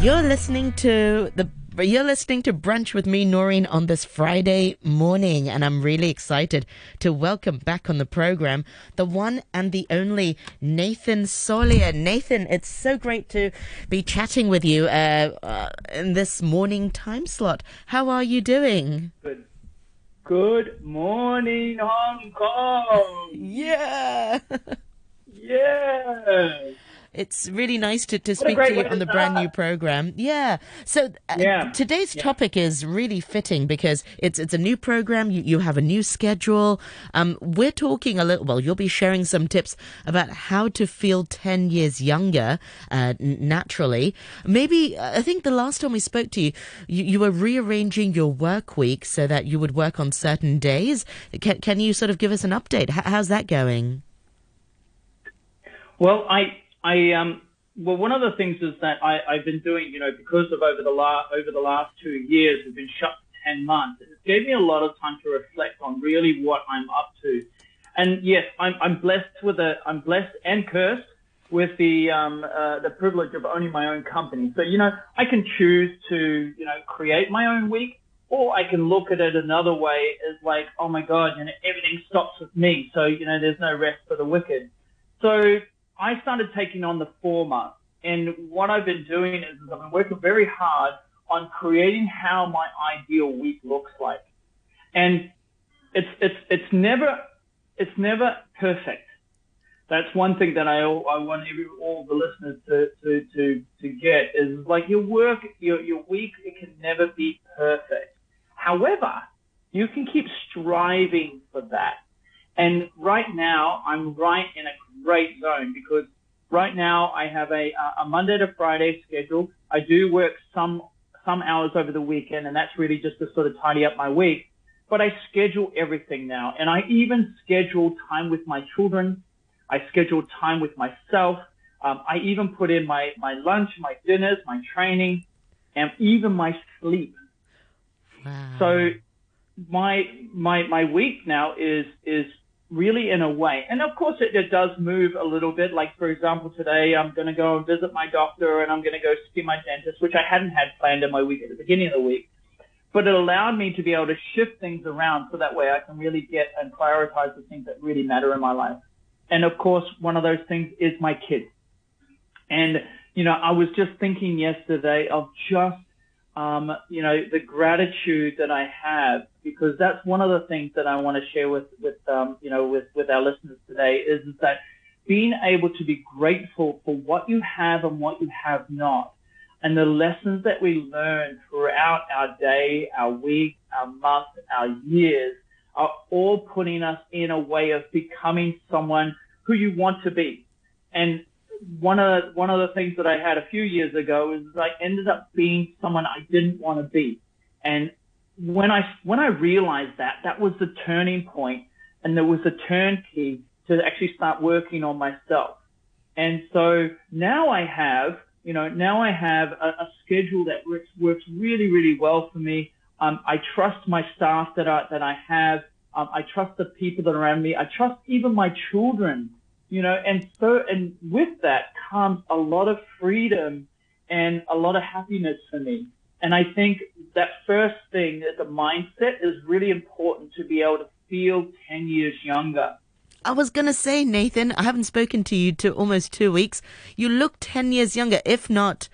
You're listening to the you're listening to Brunch with me, Noreen, on this Friday morning, and I'm really excited to welcome back on the program the one and the only Nathan Solia. Nathan, it's so great to be chatting with you uh, uh, in this morning time slot. How are you doing? Good. Good morning, Hong Kong. Yeah. yeah. It's really nice to, to speak to you on the brand new program. Yeah. So uh, Yeah. today's Yeah. topic is really fitting because it's it's a new program. You, you have a new schedule. Um, we're talking a little. Well, you'll be sharing some tips about how to feel ten years younger uh, naturally. Maybe uh, I think the last time we spoke to you, you, you were rearranging your work week so that you would work on certain days. Can can you sort of give us an update? H- how's that going? Well, I, I, um, well, one of the things is that I, I've been doing, you know, because of over the last over the last two years, we've been shut for ten months. It gave me a lot of time to reflect on really what I'm up to. And yes, I'm, I'm blessed with a, I'm blessed and cursed with the, um, uh, the privilege of owning my own company. So, you know, I can choose to, you know, create my own week or I can look at it another way as like, oh my God, you know, everything stops with me. So, you know, there's no rest for the wicked. So I started taking on the former. And what I've been doing is I've been working very hard on creating how my ideal week looks like. And it's, it's, it's never, it's never perfect. That's one thing that I, I want every, all the listeners to, to, to, to get is like your work, your, your week, it can never be perfect. However, you can keep striving for that. And right now, I'm right in a great zone because right now I have a, a Monday to Friday schedule. I do work some, some hours over the weekend and that's really just to sort of tidy up my week. But I schedule everything now and I even schedule time with my children. I schedule time with myself. Um, I even put in my, my lunch, my dinners, my training, and even my sleep. Wow. So my my my week now is is really in a way, and of course it, it does move a little bit. Like for example, today I'm going to go and visit my doctor, and I'm going to go see my dentist, which I hadn't had planned in my week at the beginning of the week. But it allowed me to be able to shift things around so that way I can really get and prioritize the things that really matter in my life. And of course, one of those things is my kids. And, you know, I was just thinking yesterday of just, um, you know, the gratitude that I have because that's one of the things that I want to share with, with, um, you know, with, with our listeners today is, is that being able to be grateful for what you have and what you have not and the lessons that we learn throughout our day, our week, our month, our years are all putting us in a way of becoming someone who you want to be. And one of one of the things that I had a few years ago is I ended up being someone I didn't want to be. And when I when I realized that, that was the turning point, and there was a turn key to actually start working on myself. And so now I have, you know, now I have a, a schedule that works works really really well for me. Um, I trust my staff that I that I have. Um, I trust the people that are around me. I trust even my children you know, and so, and with that comes a lot of freedom and a lot of happiness for me. And I think that first thing, the mindset is really important to be able to feel 10 years younger. I was going to say, Nathan, I haven't spoken to you to almost two weeks. You look 10 years younger, if not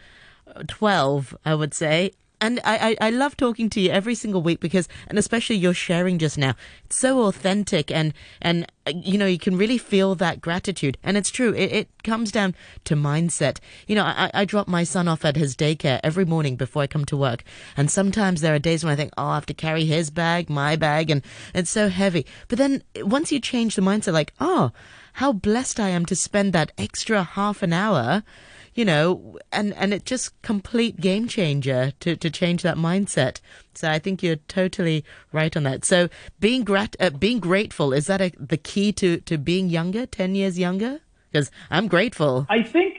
uh, 12, I would say. And I, I, I love talking to you every single week because, and especially your sharing just now, it's so authentic and, and, uh, you know, you can really feel that gratitude. And it's true. It, it comes down to mindset. You know, I, I drop my son off at his daycare every morning before I come to work. And sometimes there are days when I think, oh, I have to carry his bag, my bag, and it's so heavy. But then once you change the mindset, like, oh, how blessed I am to spend that extra half an hour you know, and, and it just complete game changer to, to change that mindset. So I think you're totally right on that. So being grat, uh, being grateful, is that a, the key to, to being younger, 10 years younger? Because I'm grateful. I think,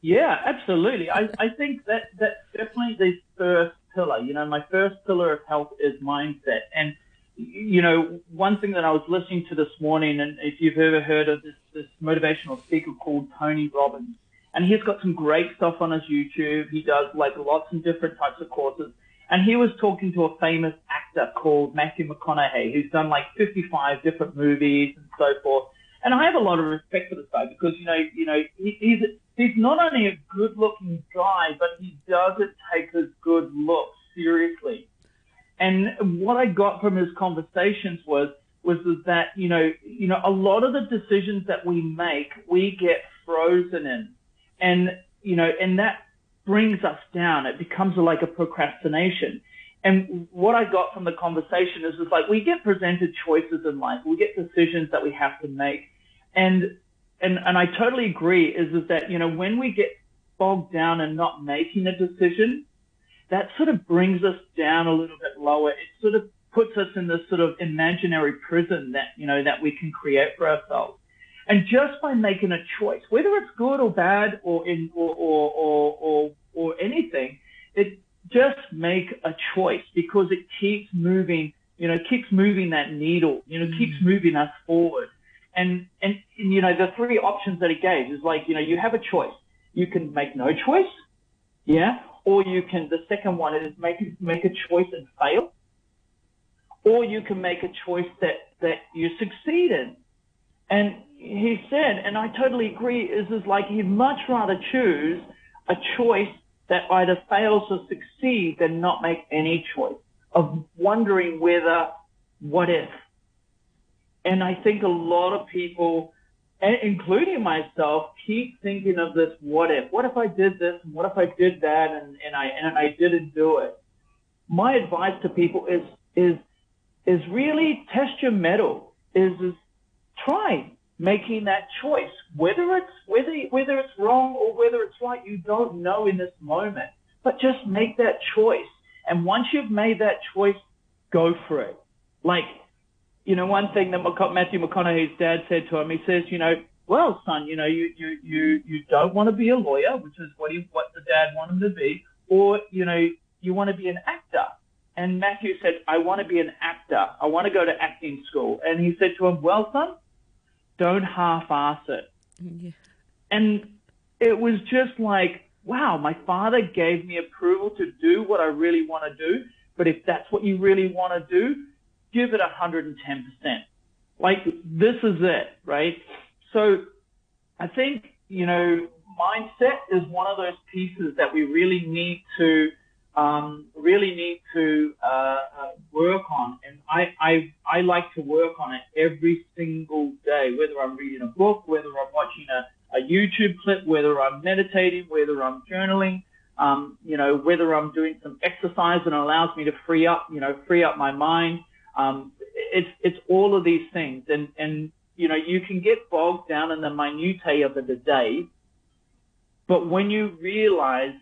yeah, absolutely. I, I think that that's definitely the first pillar. You know, my first pillar of health is mindset. And, you know, one thing that I was listening to this morning, and if you've ever heard of this, this motivational speaker called Tony Robbins, and he's got some great stuff on his YouTube. He does like lots of different types of courses. And he was talking to a famous actor called Matthew McConaughey, who's done like 55 different movies and so forth. And I have a lot of respect for this guy because, you know, you know, he, he's, he's not only a good looking guy, but he doesn't take his good looks seriously. And what I got from his conversations was, was that, you know, you know, a lot of the decisions that we make, we get frozen in. And, you know, and that brings us down. It becomes like a procrastination. And what I got from the conversation is, is like we get presented choices in life. We get decisions that we have to make. And, and, and I totally agree is, is that, you know, when we get bogged down and not making a decision, that sort of brings us down a little bit lower. It sort of puts us in this sort of imaginary prison that, you know, that we can create for ourselves. And just by making a choice, whether it's good or bad or in, or, or, or, or, or anything, it just make a choice because it keeps moving, you know, keeps moving that needle, you know, mm. keeps moving us forward. And, and, and, you know, the three options that it gave is like, you know, you have a choice. You can make no choice. Yeah. Or you can, the second one is make, make a choice and fail. Or you can make a choice that, that you succeed in. And he said, and I totally agree, is, is like he'd much rather choose a choice that either fails or succeeds than not make any choice of wondering whether, what if. And I think a lot of people, including myself, keep thinking of this what if. What if I did this? And what if I did that? And, and I and I didn't do it. My advice to people is is is really test your mettle. Is is try making that choice. Whether it's whether whether it's wrong or whether it's right, you don't know in this moment. But just make that choice. And once you've made that choice, go for it. Like, you know, one thing that Matthew McConaughey's dad said to him, he says, you know, well, son, you know, you you you you don't want to be a lawyer, which is what he what the dad wanted him to be, or you know, you want to be an actor. And Matthew said, I want to be an actor. I want to go to acting school. And he said to him, well, son, don't half-ass it. Mm, yeah. And it was just like, wow, my father gave me approval to do what I really want to do. But if that's what you really want to do, give it 110%. Like, this is it, right? So I think, you know, mindset is one of those pieces that we really need to um, really need to uh, uh, work on. And I, I, I like to work on it every single day, whether I'm reading a book, whether I'm watching a, a YouTube clip, whether I'm meditating, whether I'm journaling, um, you know, whether I'm doing some exercise and it allows me to free up, you know, free up my mind. Um, it's, it's all of these things. And, and, you know, you can get bogged down in the minutiae of the day, but when you realize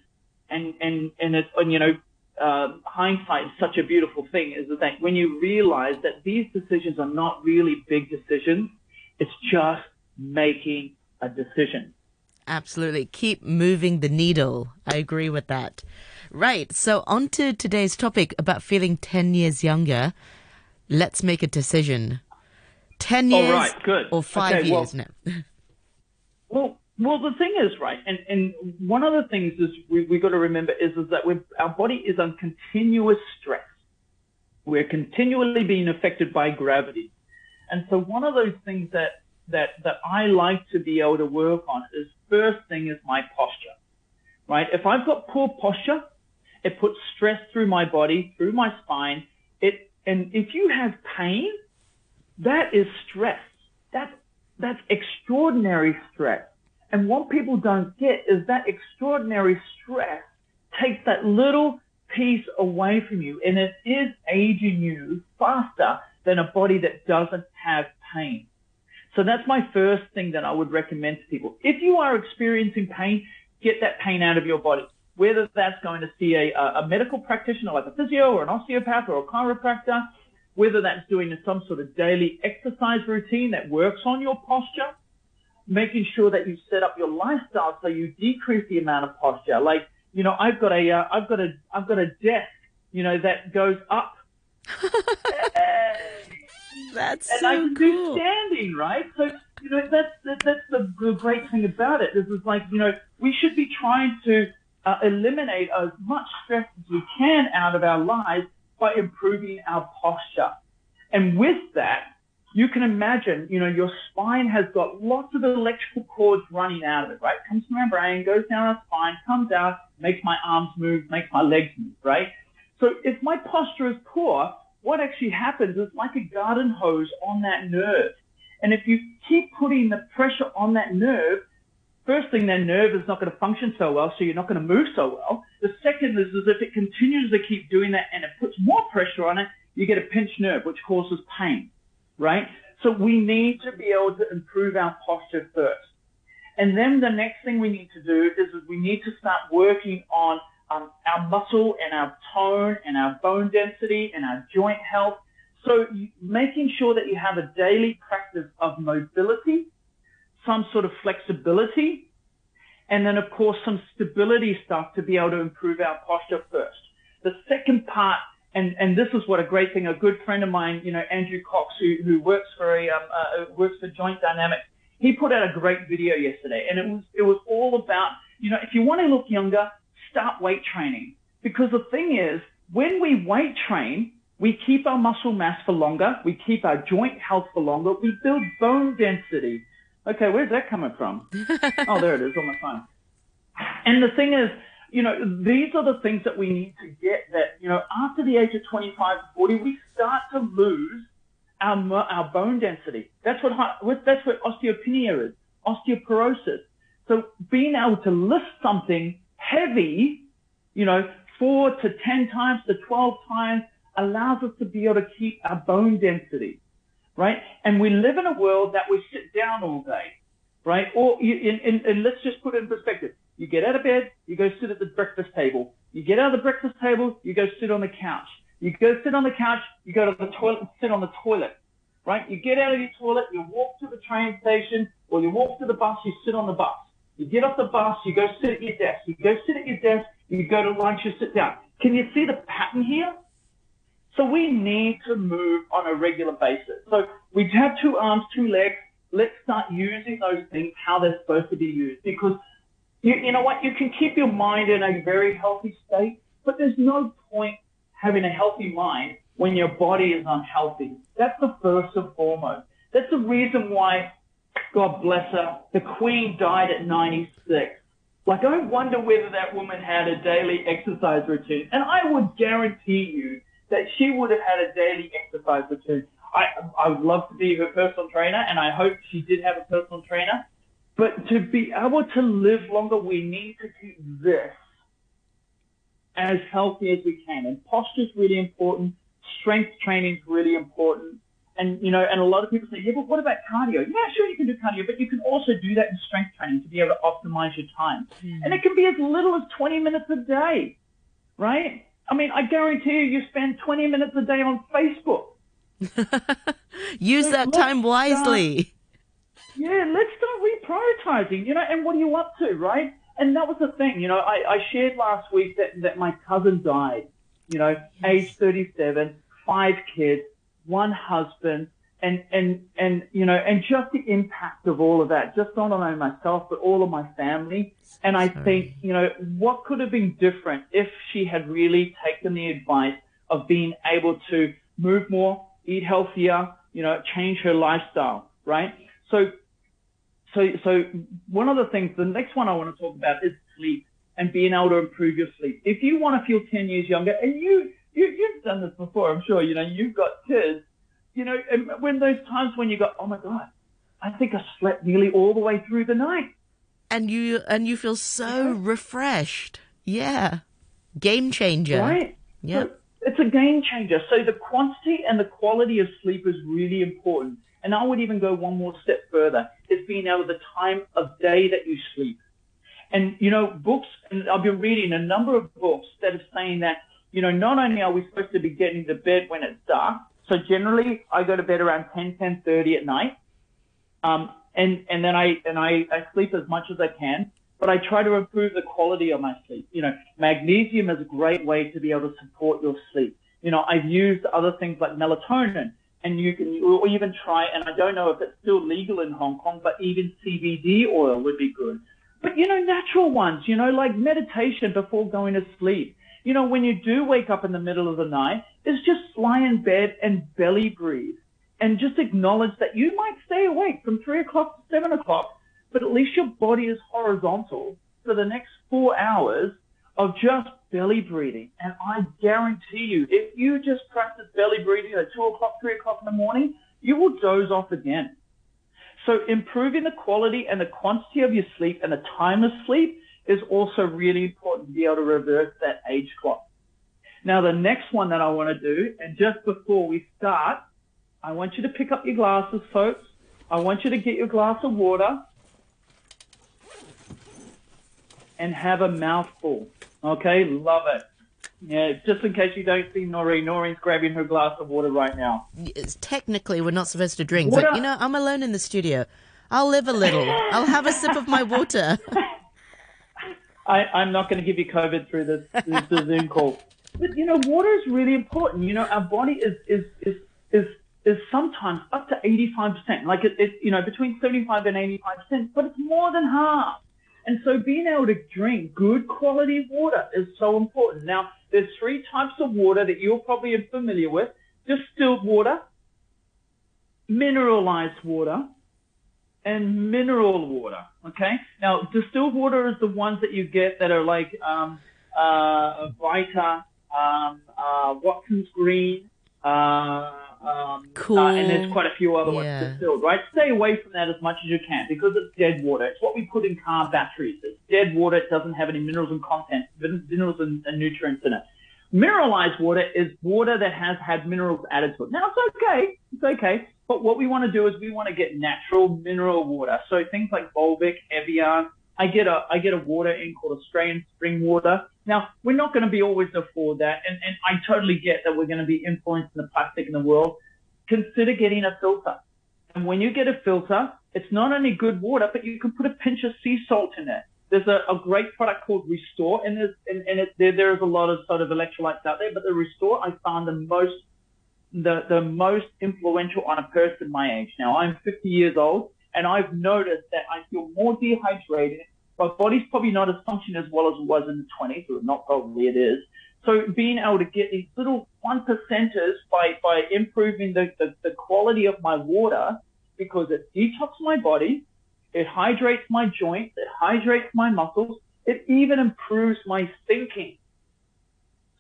and and and it's and, you know uh, hindsight is such a beautiful thing is that when you realize that these decisions are not really big decisions, it's just making a decision. Absolutely. Keep moving the needle. I agree with that. Right. So, on to today's topic about feeling 10 years younger. Let's make a decision. 10 years right, good. or five okay, years well, now? well, well, the thing is, right, and, and one of the things is we, we got to remember is, is that our body is on continuous stress. We're continually being affected by gravity. And so one of those things that, that, that I like to be able to work on is first thing is my posture, right? If I've got poor posture, it puts stress through my body, through my spine. It, and if you have pain, that is stress. That's, that's extraordinary stress. And what people don't get is that extraordinary stress takes that little piece away from you and it is aging you faster than a body that doesn't have pain. So that's my first thing that I would recommend to people. If you are experiencing pain, get that pain out of your body. Whether that's going to see a, a medical practitioner like a physio or an osteopath or a chiropractor, whether that's doing some sort of daily exercise routine that works on your posture, making sure that you set up your lifestyle so you decrease the amount of posture. Like, you know, I've got a, have uh, got a, I've got a desk, you know, that goes up. That's and so I can cool. do standing, right? So, you know, that's, that, that's the, the great thing about it. Is it's like, you know, we should be trying to uh, eliminate as much stress as we can out of our lives by improving our posture. And with that, you can imagine, you know, your spine has got lots of electrical cords running out of it, right? Comes from our brain, goes down our spine, comes out, makes my arms move, makes my legs move, right? So if my posture is poor, what actually happens is like a garden hose on that nerve. And if you keep putting the pressure on that nerve, first thing, that nerve is not going to function so well, so you're not going to move so well. The second is, is if it continues to keep doing that and it puts more pressure on it, you get a pinched nerve, which causes pain, right? So we need to be able to improve our posture first. And then the next thing we need to do is we need to start working on um, our muscle and our tone and our bone density and our joint health. So making sure that you have a daily practice of mobility, some sort of flexibility, and then of course some stability stuff to be able to improve our posture first. The second part, and, and this is what a great thing, a good friend of mine, you know, Andrew Cox, who, who works for a, um, uh, works for Joint Dynamics, he put out a great video yesterday and it was, it was all about, you know, if you want to look younger, start weight training. Because the thing is, when we weight train, we keep our muscle mass for longer. We keep our joint health for longer. We build bone density. Okay, where's that coming from? oh, there it is on my phone. And the thing is, you know, these are the things that we need to get that, you know, after the age of 25 to 40, we start to lose our, our bone density. That's what, that's what osteopenia is, osteoporosis. So being able to lift something heavy, you know, four to 10 times to 12 times allows us to be able to keep our bone density, right? And we live in a world that we sit down all day, right? Or, in, in, and let's just put it in perspective. You get out of bed, you go sit at the breakfast table. You get out of the breakfast table, you go sit on the couch. You go sit on the couch, you go to the toilet and sit on the toilet, right? You get out of your toilet, you walk to the train station, or you walk to the bus, you sit on the bus. You get off the bus, you go sit at your desk. You go sit at your desk, you go to lunch, you sit down. Can you see the pattern here? So we need to move on a regular basis. So we have two arms, two legs. Let's start using those things how they're supposed to be used because you, you know what? You can keep your mind in a very healthy state, but there's no point having a healthy mind when your body is unhealthy. That's the first and foremost. That's the reason why God bless her. The Queen died at 96. Like, I wonder whether that woman had a daily exercise routine. And I would guarantee you that she would have had a daily exercise routine. I, I would love to be her personal trainer, and I hope she did have a personal trainer. But to be able to live longer, we need to keep this as healthy as we can. And posture is really important. Strength training is really important. And, you know, and a lot of people say, yeah, but what about cardio? Yeah, sure, you can do cardio, but you can also do that in strength training to be able to optimize your time. Mm. And it can be as little as 20 minutes a day, right? I mean, I guarantee you, you spend 20 minutes a day on Facebook. Use so that time wisely. Start, yeah, let's start reprioritizing, you know, and what are you up to, right? And that was the thing, you know, I, I shared last week that, that my cousin died, you know, age 37, five kids, one husband, and and and you know, and just the impact of all of that, just not only myself but all of my family. And I Sorry. think you know what could have been different if she had really taken the advice of being able to move more, eat healthier, you know, change her lifestyle, right? So, so, so one of the things, the next one I want to talk about is sleep and being able to improve your sleep. If you want to feel 10 years younger and you you, you've done this before, I'm sure. You know, you've got kids. You know, and when those times when you go, oh my god, I think I slept nearly all the way through the night. And you and you feel so yeah. refreshed. Yeah, game changer. Right. Yeah. So it's a game changer. So the quantity and the quality of sleep is really important. And I would even go one more step further: is being able the time of day that you sleep. And you know, books. And I've been reading a number of books that are saying that you know, not only are we supposed to be getting to bed when it's dark, so generally I go to bed around 10, 10.30 at night. Um, and, and then I, and I, I sleep as much as I can, but I try to improve the quality of my sleep. You know, magnesium is a great way to be able to support your sleep. You know, I've used other things like melatonin and you can or even try. And I don't know if it's still legal in Hong Kong, but even CBD oil would be good. But you know, natural ones. You know, like meditation before going to sleep. You know, when you do wake up in the middle of the night, is just lie in bed and belly breathe, and just acknowledge that you might stay awake from three o'clock to seven o'clock, but at least your body is horizontal for the next four hours of just belly breathing. And I guarantee you, if you just practice belly breathing at two o'clock, three o'clock in the morning, you will doze off again. So improving the quality and the quantity of your sleep and the time of sleep is also really important to be able to reverse that age clock. Now, the next one that I want to do, and just before we start, I want you to pick up your glasses, folks. I want you to get your glass of water and have a mouthful. Okay, love it. Yeah, just in case you don't see Noreen, Noreen's grabbing her glass of water right now. It's, technically, we're not supposed to drink, Water- but you know, I'm alone in the studio. I'll live a little. I'll have a sip of my water. I, I'm not going to give you COVID through this, this, this Zoom call. But you know, water is really important. You know, our body is is is is is sometimes up to 85%, like it, it you know, between 75 and 85%, but it's more than half. And so being able to drink good quality water is so important. Now, there's three types of water that you're probably familiar with. Distilled water, mineralized water, and mineral water. Okay. Now, distilled water is the ones that you get that are like um, uh, Vita, um, uh, Watson's Green, uh, um, Cool. uh, and there's quite a few other Yeah. ones distilled. Right. Stay away from that as much as you can because it's dead water. It's what we put in car batteries. It's dead water. It doesn't have any minerals and content, minerals and, and nutrients in it. Mineralized water is water that has had minerals added to it. Now it's okay, it's okay, but what we want to do is we want to get natural mineral water. So things like Volvic, Evian. I get a I get a water in called Australian spring water. Now we're not going to be always afford that, and and I totally get that we're going to be influencing the plastic in the world. Consider getting a filter, and when you get a filter, it's not only good water, but you can put a pinch of sea salt in it. There's a, a great product called Restore, and there's and, and it, there there is a lot of sort of electrolytes out there, but the Restore I found the most the the most influential on a person my age. Now I'm 50 years old, and I've noticed that I feel more dehydrated. My body's probably not as functioning as well as it was in the 20s, or not probably it is. So being able to get these little one percenters by by improving the, the, the quality of my water because it detoxes my body, it hydrates my joints, it hydrates my muscles, it even improves my thinking.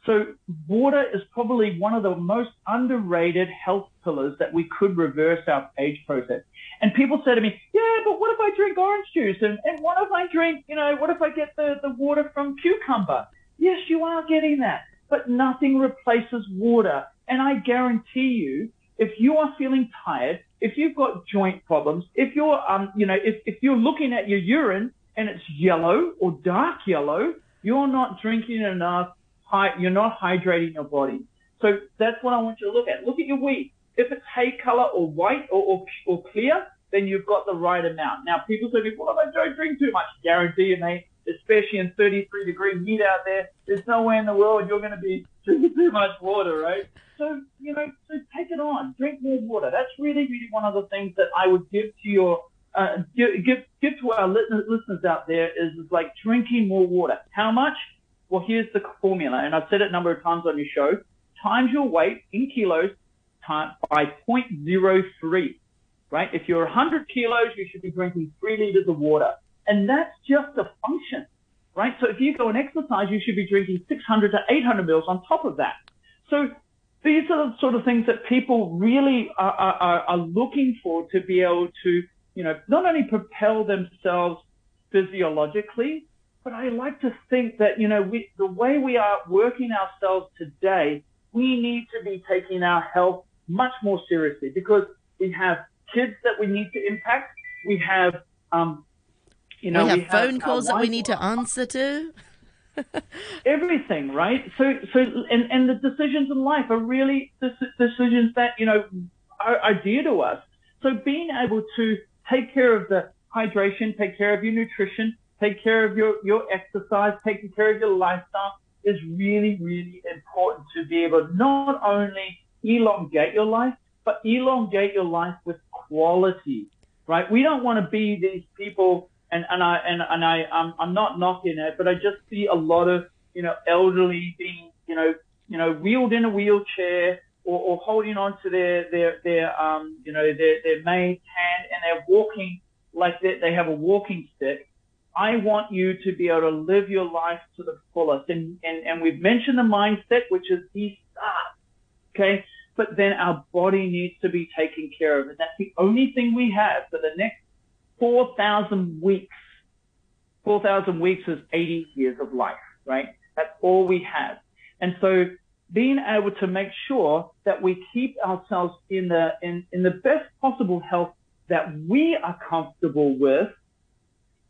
So water is probably one of the most underrated health pillars that we could reverse our age process. And people say to me, yeah, but what if I drink orange juice? And, and what if I drink, you know, what if I get the, the water from cucumber? Yes, you are getting that, but nothing replaces water. And I guarantee you, if you are feeling tired, if you've got joint problems, if you're, um, you know, if, if you're looking at your urine and it's yellow or dark yellow, you're not drinking enough you're not hydrating your body. So that's what I want you to look at. Look at your wheat. If it's hay color or white or, or, or clear, then you've got the right amount. Now, people say, well, I don't drink too much, guarantee you, mate, especially in 33 degree heat out there, there's no way in the world you're going to be drinking too much water, right? So, you know, so take it on. Drink more water. That's really, really one of the things that I would give to your, uh, give, give, give to our listeners out there is, is like drinking more water. How much? Well, here's the formula, and I've said it a number of times on your show. Times your weight in kilos by 0.03, right? If you're 100 kilos, you should be drinking three liters of water. And that's just a function, right? So if you go and exercise, you should be drinking 600 to 800 mils on top of that. So these are the sort of things that people really are, are, are looking for to be able to, you know, not only propel themselves physiologically, but I like to think that, you know, we, the way we are working ourselves today, we need to be taking our health much more seriously because we have kids that we need to impact. We have, um, you know, we have we phone our calls that we need to answer to. everything, right? So, so, and, and the decisions in life are really dec- decisions that, you know, are, are dear to us. So being able to take care of the hydration, take care of your nutrition, take care of your, your exercise, taking care of your lifestyle is really, really important to be able to not only elongate your life, but elongate your life with quality, right? We don't want to be these people, and, and I, and, and I, I'm, I'm not knocking it, but I just see a lot of, you know, elderly being, you know, you know, wheeled in a wheelchair or, or holding on to their, their, their, um, you know, their, their maid's hand and they're walking like they, they have a walking stick. I want you to be able to live your life to the fullest. And, and, and we've mentioned the mindset, which is the start. Okay. But then our body needs to be taken care of. And that's the only thing we have for the next 4,000 weeks. 4,000 weeks is 80 years of life, right? That's all we have. And so being able to make sure that we keep ourselves in the, in, in the best possible health that we are comfortable with,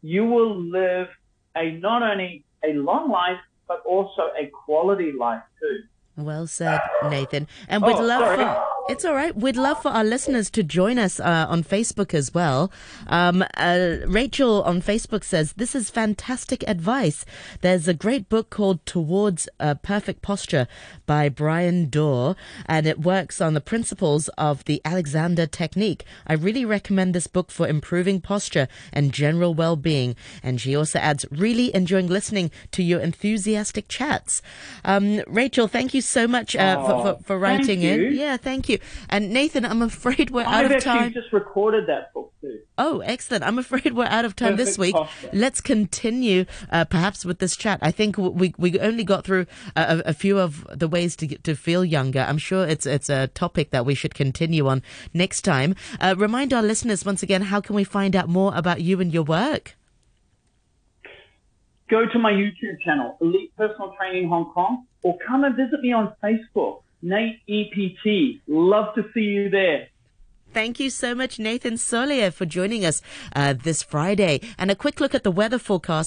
you will live a not only a long life, but also a quality life too. Well said, Nathan. And we'd Oh, love sorry. for it's all right. We'd love for our listeners to join us uh, on Facebook as well. Um, uh, Rachel on Facebook says this is fantastic advice. There's a great book called Towards a Perfect Posture by Brian Dorr, and it works on the principles of the Alexander technique. I really recommend this book for improving posture and general well-being. And she also adds, really enjoying listening to your enthusiastic chats. Um, Rachel, thank you so much uh, for, Oh, for, for writing in. Yeah, thank you. And Nathan, I'm afraid we're out I've of actually time. just recorded that book too. Oh, excellent. I'm afraid we're out of time this week. posture. Let's continue uh, perhaps with this chat. I think we we only got through a, a few of the ways to get to feel younger. I'm sure it's it's a topic that we should continue on next time. Uh, remind our listeners once again, how can we find out more about you and your work? Go to my YouTube channel, Elite Personal Training Hong Kong, or come and visit me on Facebook, Nate EPT. Love to see you there. Thank you so much, Nathan Solia, for joining us uh, this Friday. And a quick look at the weather forecast